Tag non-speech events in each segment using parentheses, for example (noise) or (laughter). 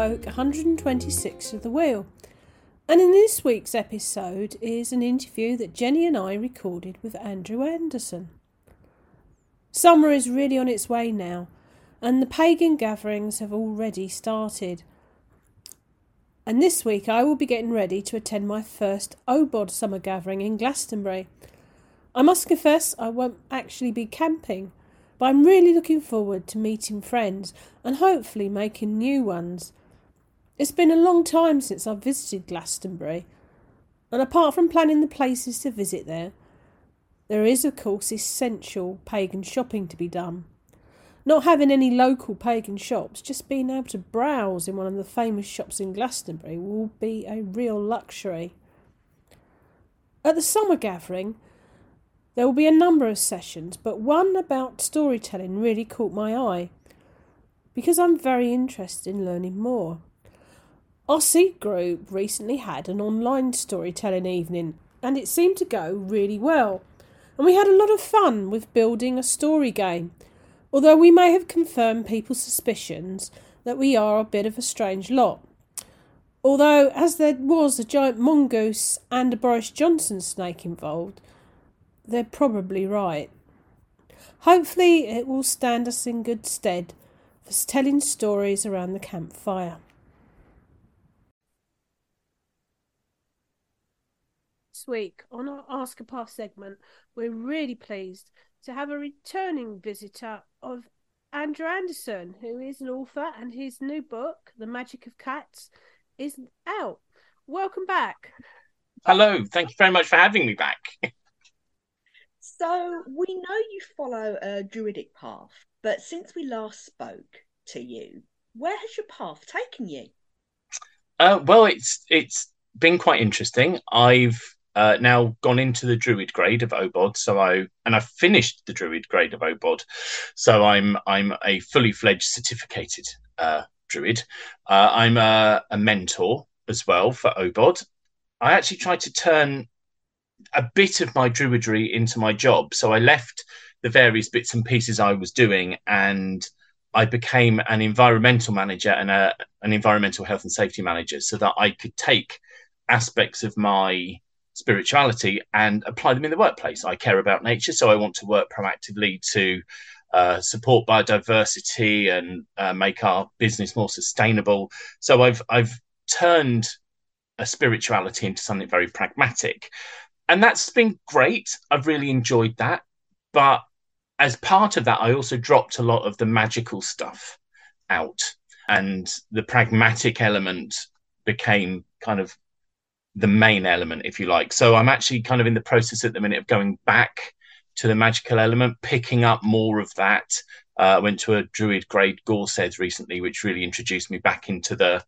Bespoke 126 of the Wheel. And in this week's episode is an interview that Jenny and I recorded with Andrew Anderson. Summer is really on its way now, and the pagan gatherings have already started. And this week I will be getting ready to attend my first OBOD summer gathering in Glastonbury. I must confess I won't actually be camping, but I'm really looking forward to meeting friends and hopefully making new ones. It's been a long time since I've visited Glastonbury, and apart from planning the places to visit there, there is, of course, essential pagan shopping to be done. Not having any local pagan shops, just being able to browse in one of the famous shops in Glastonbury will be a real luxury. At the summer gathering, there will be a number of sessions, but one about storytelling really caught my eye because I'm very interested in learning more. Our seed group recently had an online storytelling evening and it seemed to go really well. And we had a lot of fun with building a story game, although we may have confirmed people's suspicions that we are a bit of a strange lot. Although, as there was a giant mongoose and a Boris Johnson snake involved, they're probably right. Hopefully, it will stand us in good stead for telling stories around the campfire. This week on our Ask a Path segment, we're really pleased to have a returning visitor of Andrew Anderson, who is an author, and his new book, The Magic of Cats, is out. Welcome back. Hello, thank you very much for having me back. (laughs) So we know you follow a druidic path, but since we last spoke to you, where has your path taken you? Uh, well, it's it's been quite interesting. I've uh, now gone into the druid grade of OBOD, so I and I've finished the druid grade of OBOD, so I'm I'm a fully fledged certificated uh, druid. Uh, I'm a, a mentor as well for OBOD. I actually tried to turn a bit of my druidry into my job. So I left the various bits and pieces I was doing and I became an environmental manager and a, an environmental health and safety manager so that I could take aspects of my spirituality and apply them in the workplace. I care about nature, so I want to work proactively to uh, support biodiversity and uh, make our business more sustainable. So I've I've turned a spirituality into something very pragmatic and that's been great. I've really enjoyed that. But as part of that, I also dropped a lot of the magical stuff out, and the pragmatic element became kind of the main element, if you like. So I'm actually kind of in the process at the minute of going back to the magical element, picking up more of that. Uh, I went to a Druid grade Gorsedd recently, which really introduced me back into the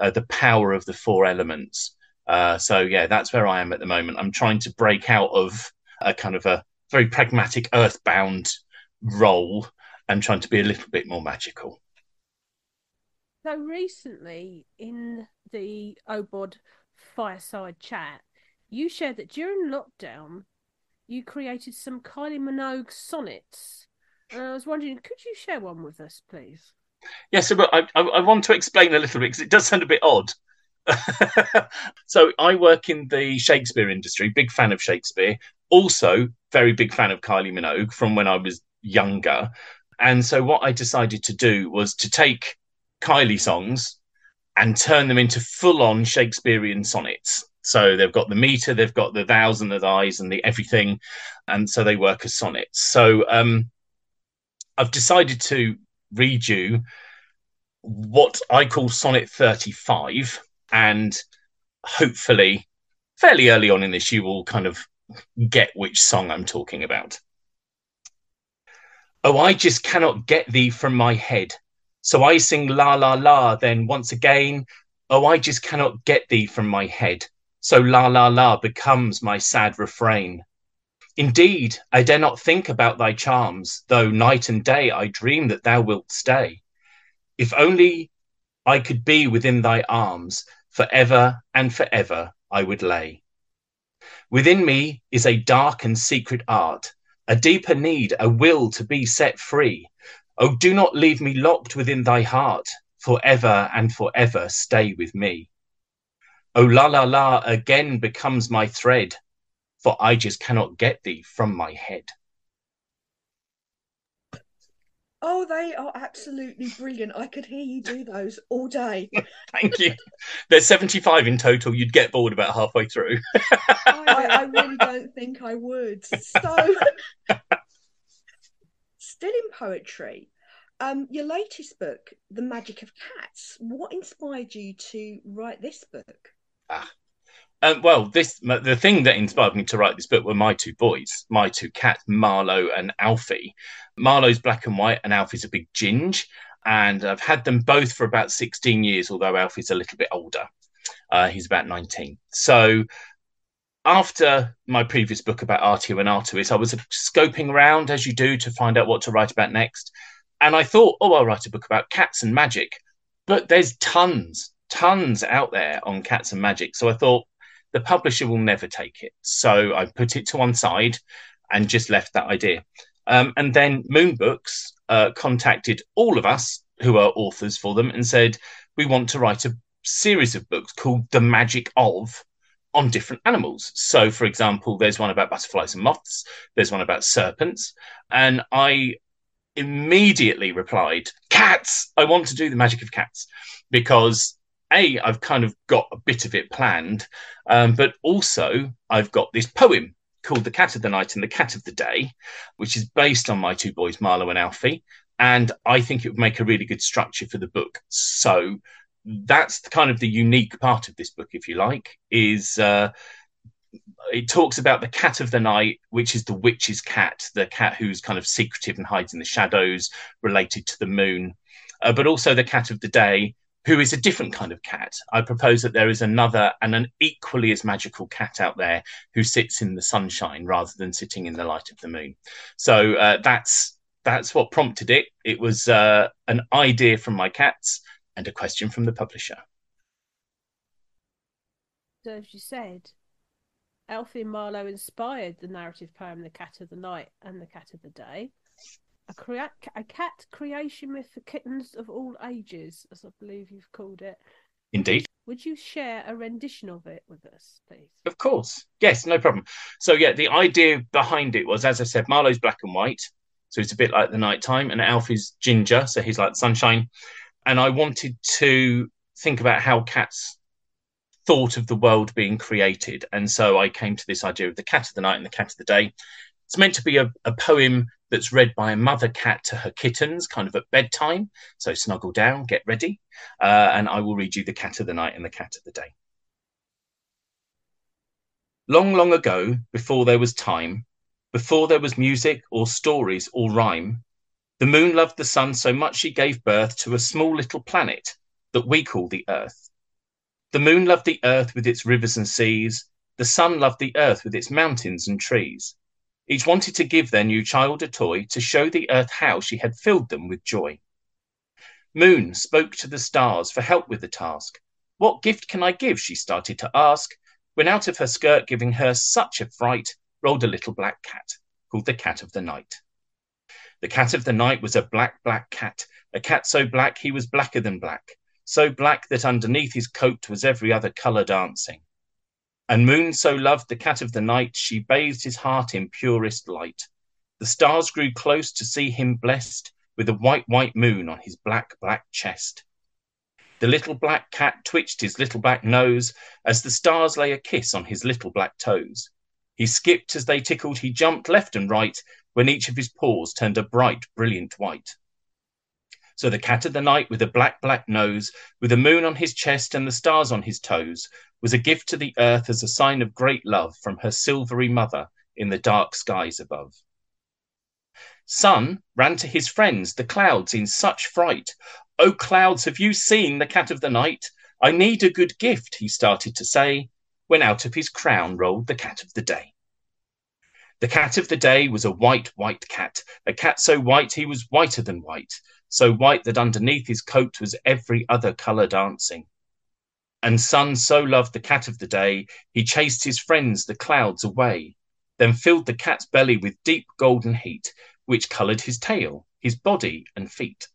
uh, the power of the four elements. Uh, so yeah, that's where I am at the moment. I'm trying to break out of a kind of a very pragmatic, earthbound role and trying to be a little bit more magical. So recently, in the OBOD fireside chat, you shared that during lockdown, you created some Kylie Minogue sonnets. And I was wondering, could you share one with us, please? Yes, yeah, so I, I, I want to explain a little bit because it does sound a bit odd. (laughs) so I work in the Shakespeare industry, big fan of Shakespeare. Also, very big fan of Kylie Minogue from when I was younger. And so what I decided to do was to take Kylie songs and turn them into full-on Shakespearean sonnets. So they've got the meter, they've got the thous and the thys and the everything, and so they work as sonnets. So um, I've decided to read you what I call Sonnet 35, and hopefully fairly early on in this you will kind of get which song I'm talking about. Oh, I just cannot get thee from my head. So I sing la la la, then once again, oh, I just cannot get thee from my head. So la la la becomes my sad refrain. Indeed, I dare not think about thy charms, though night and day I dream that thou wilt stay. If only I could be within thy arms, forever and forever I would lay. Within me is a dark and secret art, a deeper need, a will to be set free. Oh, do not leave me locked within thy heart, forever and forever stay with me. Oh la la la again becomes my thread, for I just cannot get thee from my head. Oh, they are absolutely brilliant. I could hear you do those all day. (laughs) Thank you. There's 75 in total. You'd get bored about halfway through. I, I really don't think I would. So, (laughs) still in poetry, um, your latest book, The Magic of Cats, what inspired you to write this book? Ah. Um, well, this the thing that inspired me to write this book were my two boys, my two cats, Marlowe and Alfie. Marlowe's black and white, and Alfie's a big ginge. And I've had them both for about 16 years, although Alfie's a little bit older. Uh, he's about 19. So after my previous book about Artio and Artois, I was scoping around as you do to find out what to write about next. And I thought, oh, I'll write a book about cats and magic. But there's tons, tons out there on cats and magic. So I thought the publisher will never take it. So I put it to one side and just left that idea. Um, and then Moon Books uh, contacted all of us who are authors for them and said, we want to write a series of books called The Magic of on different animals. So, for example, there's one about butterflies and moths, there's one about serpents. And I immediately replied, Cats! I want to do the magic of cats because a I've kind of got a bit of it planned, um, but also I've got this poem called "The Cat of the Night and the Cat of the Day," which is based on my two boys Marlowe and Alfie, and I think it would make a really good structure for the book. So that's kind of the unique part of this book, if you like, is. Uh, it talks about the cat of the night, which is the witch's cat, the cat who's kind of secretive and hides in the shadows, related to the moon, uh, but also the cat of the day, who is a different kind of cat. I propose that there is another and an equally as magical cat out there who sits in the sunshine rather than sitting in the light of the moon. So uh, that's that's what prompted it. It was uh, an idea from my cats and a question from the publisher. So, as you said, Alfie and Marlowe inspired the narrative poem "The Cat of the Night" and "The Cat of the Day." a, crea- a cat creation myth for kittens of all ages, as I believe you've called it. Indeed. Would you share a rendition of it with us, please? Of course. Yes, no problem. So, yeah, the idea behind it was, as I said, Marlowe's black and white. So it's a bit like the nighttime, and Alfie's ginger. So he's like the sunshine. And I wanted to think about how cats thought of the world being created. And so I came to this idea of the cat of the night and the cat of the day. It's meant to be a, a poem that's read by a mother cat to her kittens, kind of at bedtime. So snuggle down, get ready, uh, and I will read you The Cat of the Night and The Cat of the Day. Long, long ago, before there was time, before there was music or stories or rhyme, the moon loved the sun so much she gave birth to a small little planet that we call the Earth. The moon loved the earth with its rivers and seas. The sun loved the earth with its mountains and trees. Each wanted to give their new child a toy to show the earth how she had filled them with joy. Moon spoke to the stars for help with the task. What gift can I give? she started to ask, when out of her skirt, giving her such a fright, rolled a little black cat, called the Cat of the Night. The Cat of the Night was a black, black cat, a cat so black he was blacker than black, so black that underneath his coat was every other colour dancing. And Moon so loved the cat of the night, she bathed his heart in purest light. The stars grew close to see him blessed with a white, white moon on his black, black chest. The little black cat twitched his little black nose as the stars lay a kiss on his little black toes. He skipped as they tickled, he jumped left and right when each of his paws turned a bright, brilliant white. So the cat of the night, with a black, black nose, with the moon on his chest and the stars on his toes, was a gift to the earth as a sign of great love from her silvery mother in the dark skies above. Sun ran to his friends, the clouds, in such fright. Oh, clouds, have you seen the cat of the night? I need a good gift, he started to say, when out of his crown rolled the cat of the day. The cat of the day was a white, white cat, a cat so white he was whiter than white, so white that underneath his coat was every other colour dancing. And Sun so loved the cat of the day, he chased his friends, the clouds, away, then filled the cat's belly with deep golden heat, which coloured his tail, his body, and feet.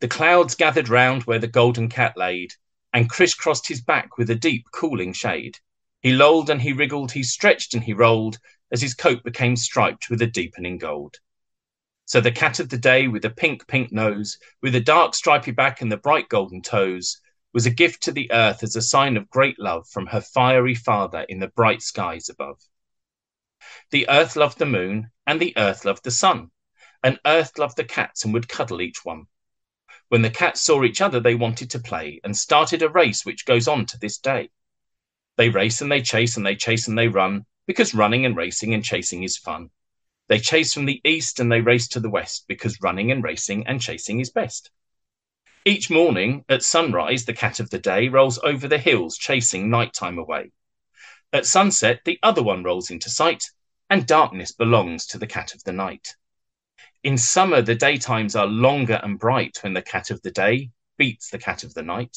The clouds gathered round where the golden cat laid, and crisscrossed his back with a deep, cooling shade. He lolled and he wriggled, he stretched and he rolled, as his coat became striped with a deepening gold. So the cat of the day, with a pink, pink nose, with a dark, stripy back and the bright golden toes, was a gift to the earth as a sign of great love from her fiery father in the bright skies above. The earth loved the moon, and the earth loved the sun, and earth loved the cats and would cuddle each one. When the cats saw each other, they wanted to play and started a race which goes on to this day. They race and they chase and they chase and they run because running and racing and chasing is fun. They chase from the east and they race to the west because running and racing and chasing is best. Each morning at sunrise, the cat of the day rolls over the hills chasing nighttime away. At sunset, the other one rolls into sight, and darkness belongs to the cat of the night. In summer, the daytimes are longer and bright when the cat of the day beats the cat of the night.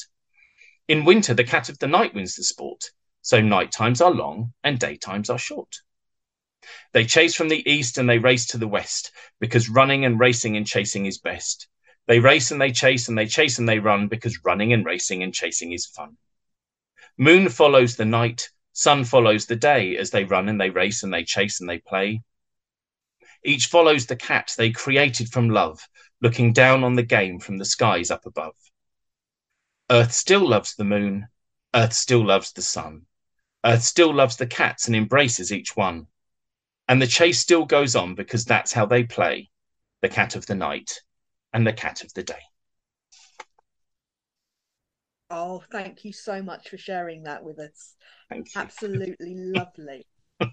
In winter, the cat of the night wins the sport, so night times are long and daytimes are short. They chase from the east and they race to the west because running and racing and chasing is best. They race and they chase and they chase and they run because running and racing and chasing is fun. Moon follows the night, sun follows the day as they run and they race and they chase and they play. Each follows the cat they created from love, looking down on the game from the skies up above. Earth still loves the moon. Earth still loves the sun. Earth still loves the cats and embraces each one. And the chase still goes on because that's how they play the cat of the night and the cat of the day. Oh, thank you so much for sharing that with us. Thank you. Absolutely lovely. (laughs)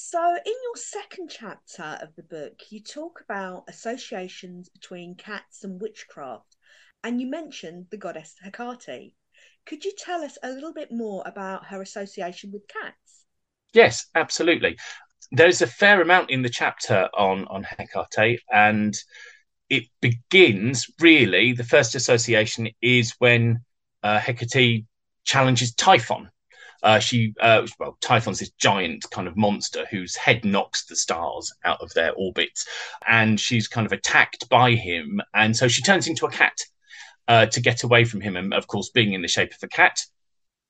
So, in your second chapter of the book, you talk about associations between cats and witchcraft, and you mentioned the goddess Hecate. Could you tell us a little bit more about her association with cats? Yes, absolutely. There's a fair amount in the chapter on on Hecate, and it begins really. The first association is when uh, Hecate challenges Typhon uh, she, uh, well, Typhon's this giant kind of monster whose head knocks the stars out of their orbits, and she's kind of attacked by him, and so she turns into a cat uh, to get away from him. And of course, being in the shape of a cat,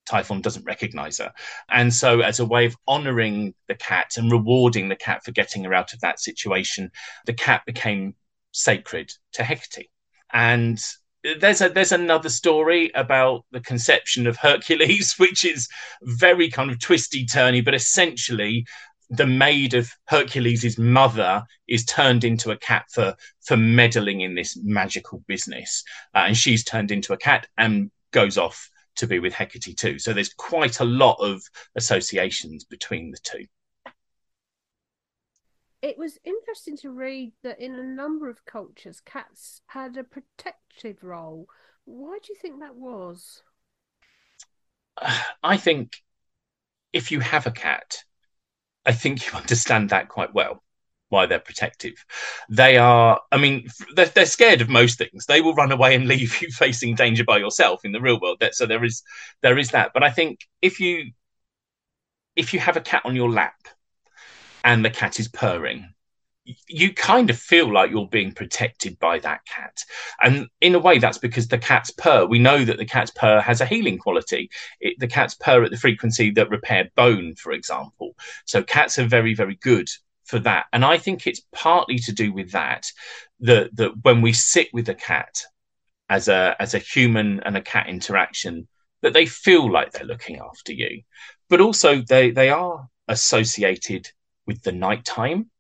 Typhon doesn't recognize her. And so, as a way of honoring the cat and rewarding the cat for getting her out of that situation, the cat became sacred to Hecate. And there's a there's another story about the conception of Hercules, (laughs) which is very kind of twisty turny, but essentially the maid of Hercules' mother is turned into a cat for for meddling in this magical business, uh, and she's turned into a cat and goes off to be with Hecate too. So there's quite a lot of associations between the two it was interesting to read that in a number of cultures, cats had a protective role. Why do you think that was? (sighs) I think if you have a cat, I think you (laughs) understand that quite well. Why they're protective. They are, I mean, they're, they're scared of most things. They will run away and leave you (laughs) facing danger by yourself in the real world. So there is, there is that. But I think if you, if you have a cat on your lap, and the cat is purring you kind of feel like you're being protected by that cat. And in a way, that's because the cat's purr, we know that the cat's purr has a healing quality. It, the cat's purr at the frequency that repaired bone, for example. So cats are very, very good for that. And I think it's partly to do with that, that, that when we sit with a cat as a, as a human and a cat interaction, that they feel like they're looking after you. But also they, they are associated with the nighttime.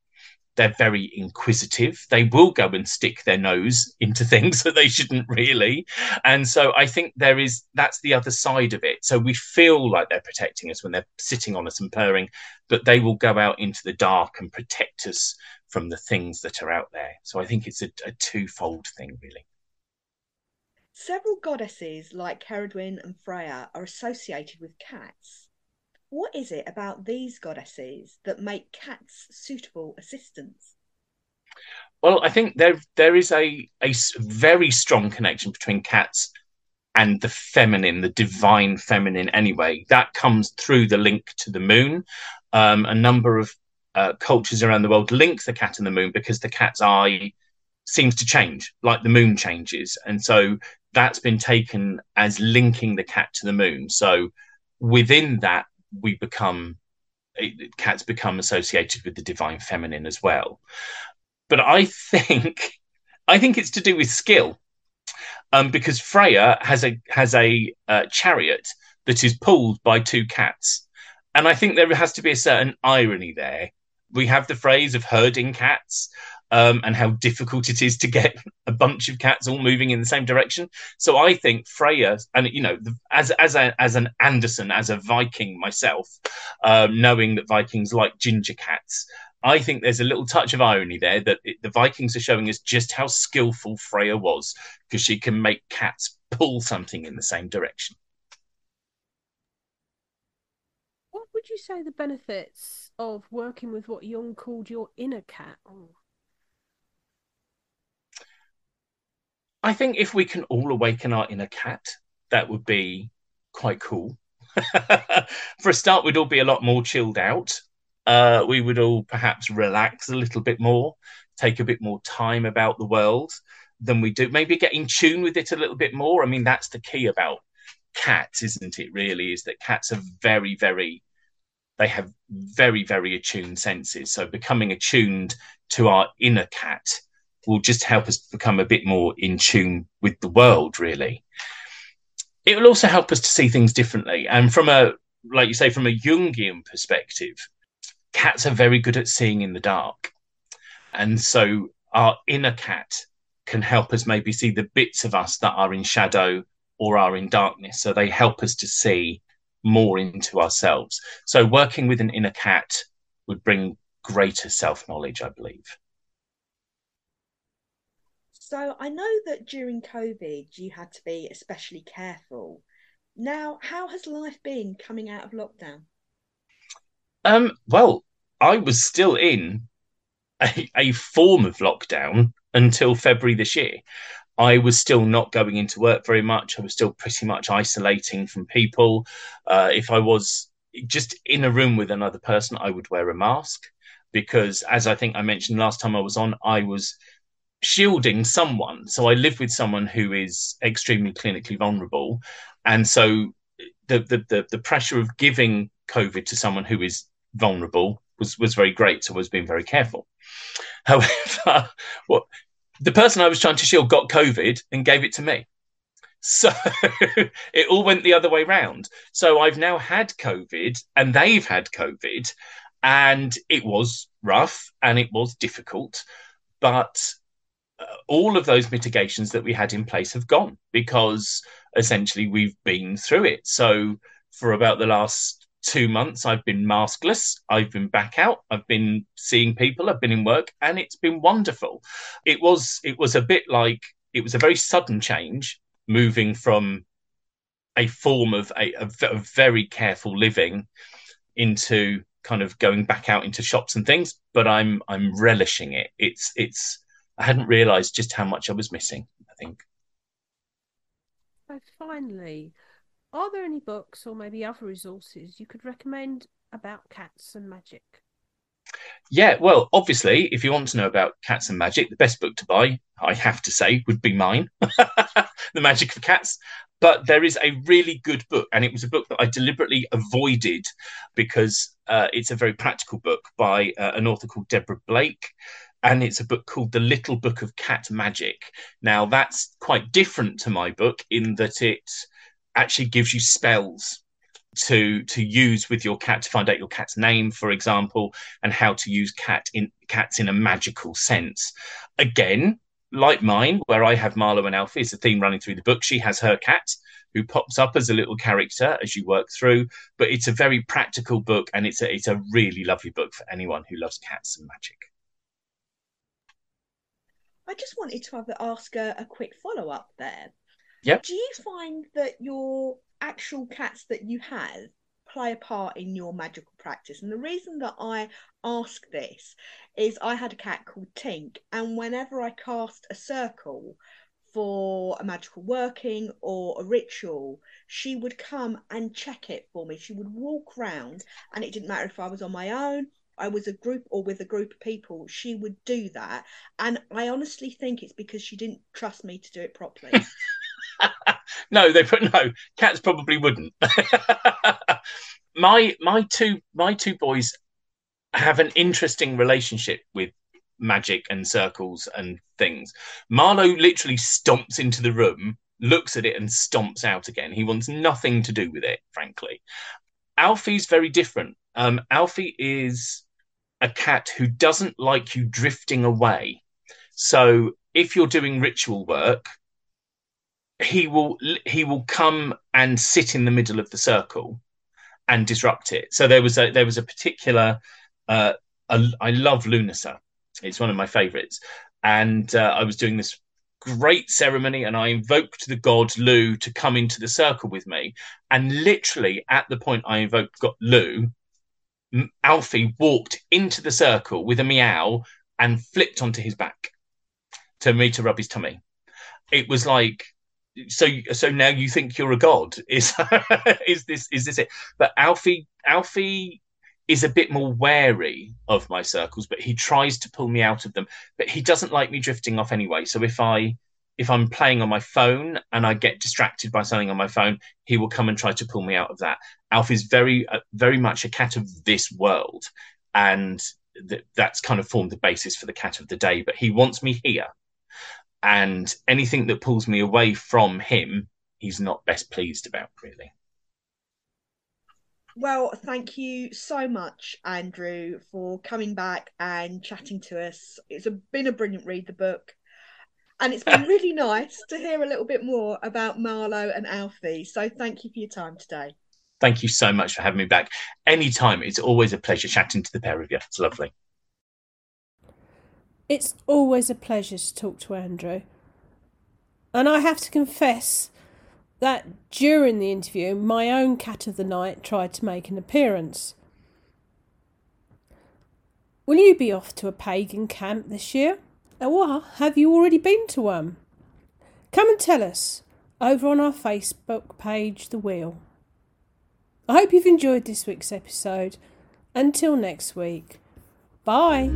They're very inquisitive. They will go and stick their nose into (laughs) things that they shouldn't really. And so I think there is that's the other side of it. So we feel like they're protecting us when they're sitting on us and purring, but they will go out into the dark and protect us from the things that are out there. So I think it's a, a twofold thing, really. Several goddesses like Cerridwen and Freya are associated with cats. What is it about these goddesses that make cats suitable assistants? Well, I think there there is a a very strong connection between cats and the feminine, the divine feminine. Anyway, that comes through the link to the moon. Um, a number of uh, cultures around the world link the cat and the moon because the cat's eye seems to change, like the moon changes, and so that's been taken as linking the cat to the moon. So within that, we become cats become associated with the divine feminine as well. But I think I think it's to do with skill, um, because Freya has a has a uh, chariot that is pulled by two cats, and I think there has to be a certain irony there. We have the phrase of herding cats, um, and how difficult it is to get a bunch of cats all moving in the same direction. So I think Freya, and you know, as as a, as an Anderson, as a Viking myself, um, knowing that Vikings like ginger cats. I think there's a little touch of irony there that it, the Vikings are showing us just how skillful Freya was because she can make cats pull something in the same direction. What would you say the benefits of working with what Jung called your inner cat? Oh. I think if we can all awaken our inner cat, that would be quite cool. (laughs) For a start, we'd all be a lot more chilled out. Uh, we would all perhaps relax a little bit more, take a bit more time about the world than we do. Maybe get in tune with it a little bit more. I mean, that's the key about cats, isn't it? Really, is that cats are very, very, they have very, very attuned senses. So becoming attuned to our inner cat will just help us become a bit more in tune with the world, really. It will also help us to see things differently. And from a, like you say, from a Jungian perspective, cats are very good at seeing in the dark. And so our inner cat can help us maybe see the bits of us that are in shadow or are in darkness. So they help us to see more into ourselves. So working with an inner cat would bring greater self knowledge, I believe. So I know that during COVID you had to be especially careful. Now, how has life been coming out of lockdown? Um, well, I was still in a, a form of lockdown until February this year. I was still not going into work very much. I was still pretty much isolating from people. Uh, if I was just in a room with another person, I would wear a mask because, as I think I mentioned last time I was on, I was shielding someone. So I live with someone who is extremely clinically vulnerable, and so the the the, the pressure of giving COVID to someone who is vulnerable was was very great. So I was being very careful. (laughs) However, what the person I was trying to shield got COVID and gave it to me. So (laughs) it all went the other way round. So I've now had COVID and they've had COVID, and it was rough and it was difficult. But all of those mitigations that we had in place have gone because essentially we've been through it. So for about the last two months, I've been maskless. I've been back out. I've been seeing people. I've been in work, and it's been wonderful. It was it was a bit like it was a very sudden change moving from a form of a, a, a very careful living into kind of going back out into shops and things. But I'm I'm relishing it. It's it's I hadn't realised just how much I was missing. I think. So finally, are there any books or maybe other resources you could recommend about cats and magic? Yeah, well, obviously, if you want to know about cats and magic, the best book to buy, I have to say, would be mine, (laughs) The Magic of Cats. But there is a really good book, and it was a book that I deliberately avoided because uh, it's a very practical book by uh, an author called Deborah Blake and it's a book called The Little Book of Cat Magic. Now, that's quite different to my book in that it actually gives you spells to to use with your cat to find out your cat's name, for example, and how to use cat in cats in a magical sense. Again, like mine, where I have Marlowe and Alfie, is a theme running through the book. She has her cat who pops up as a little character as you work through. But it's a very practical book, and it's a it's a really lovely book for anyone who loves cats and magic. I just wanted to have, ask a, a quick follow up there. Yep. Do you find that your actual cats that you have play a part in your magical practice? And the reason that I ask this is I had a cat called Tink, and whenever I cast a circle for a magical working or a ritual, she would come and check it for me. She would walk round, and it didn't matter if I was on my own I was a group or with a group of people, she would do that. And I honestly think it's because she didn't trust me to do it properly. (laughs) no, they put no. Cats probably wouldn't. (laughs) my my two my two boys have an interesting relationship with magic and circles and things. Marlowe literally stomps into the room, looks at it, and stomps out again. He wants nothing to do with it, frankly. Alfie's very different. Um, Alfie is a cat who doesn't like you drifting away. So if you're doing ritual work, he will he will come and sit in the middle of the circle and disrupt it. So there was a there was a particular uh, a, I love Lughnasadh. It's one of my favorites, and uh, I was doing this great ceremony and I invoked the god Lugh to come into the circle with me. And literally at the point I invoked God Lugh, Alfie walked into the circle with a meow and flipped onto his back to me to rub his tummy. It was like so so now you think you're a god (laughs) is is this is this it but alfie alfie is a bit more wary of my circles, but he tries to pull me out of them. But he doesn't like me drifting off anyway. So if I if I'm playing on my phone and I get distracted by something on my phone, he will come and try to pull me out of that. Alf is very uh, very much a cat of this world, and th- that's kind of formed the basis for the cat of the day. But he wants me here, and anything that pulls me away from him, he's not best pleased about really. Well, thank you so much, Andrew, for coming back and chatting to us. It's a, been a brilliant read, the book. And it's been really nice to hear a little bit more about Marlowe and Alfie. So thank you for your time today. Thank you so much for having me back. Anytime. It's always a pleasure chatting to the pair of you. It's lovely. It's always a pleasure to talk to Andrew. And I have to confess, that during the interview, my own cat of the night tried to make an appearance. Will you be off to a pagan camp this year? Oh, or have you already been to one? Come and tell us over on our Facebook page, The Wheel. I hope you've enjoyed this week's episode. Until next week, bye.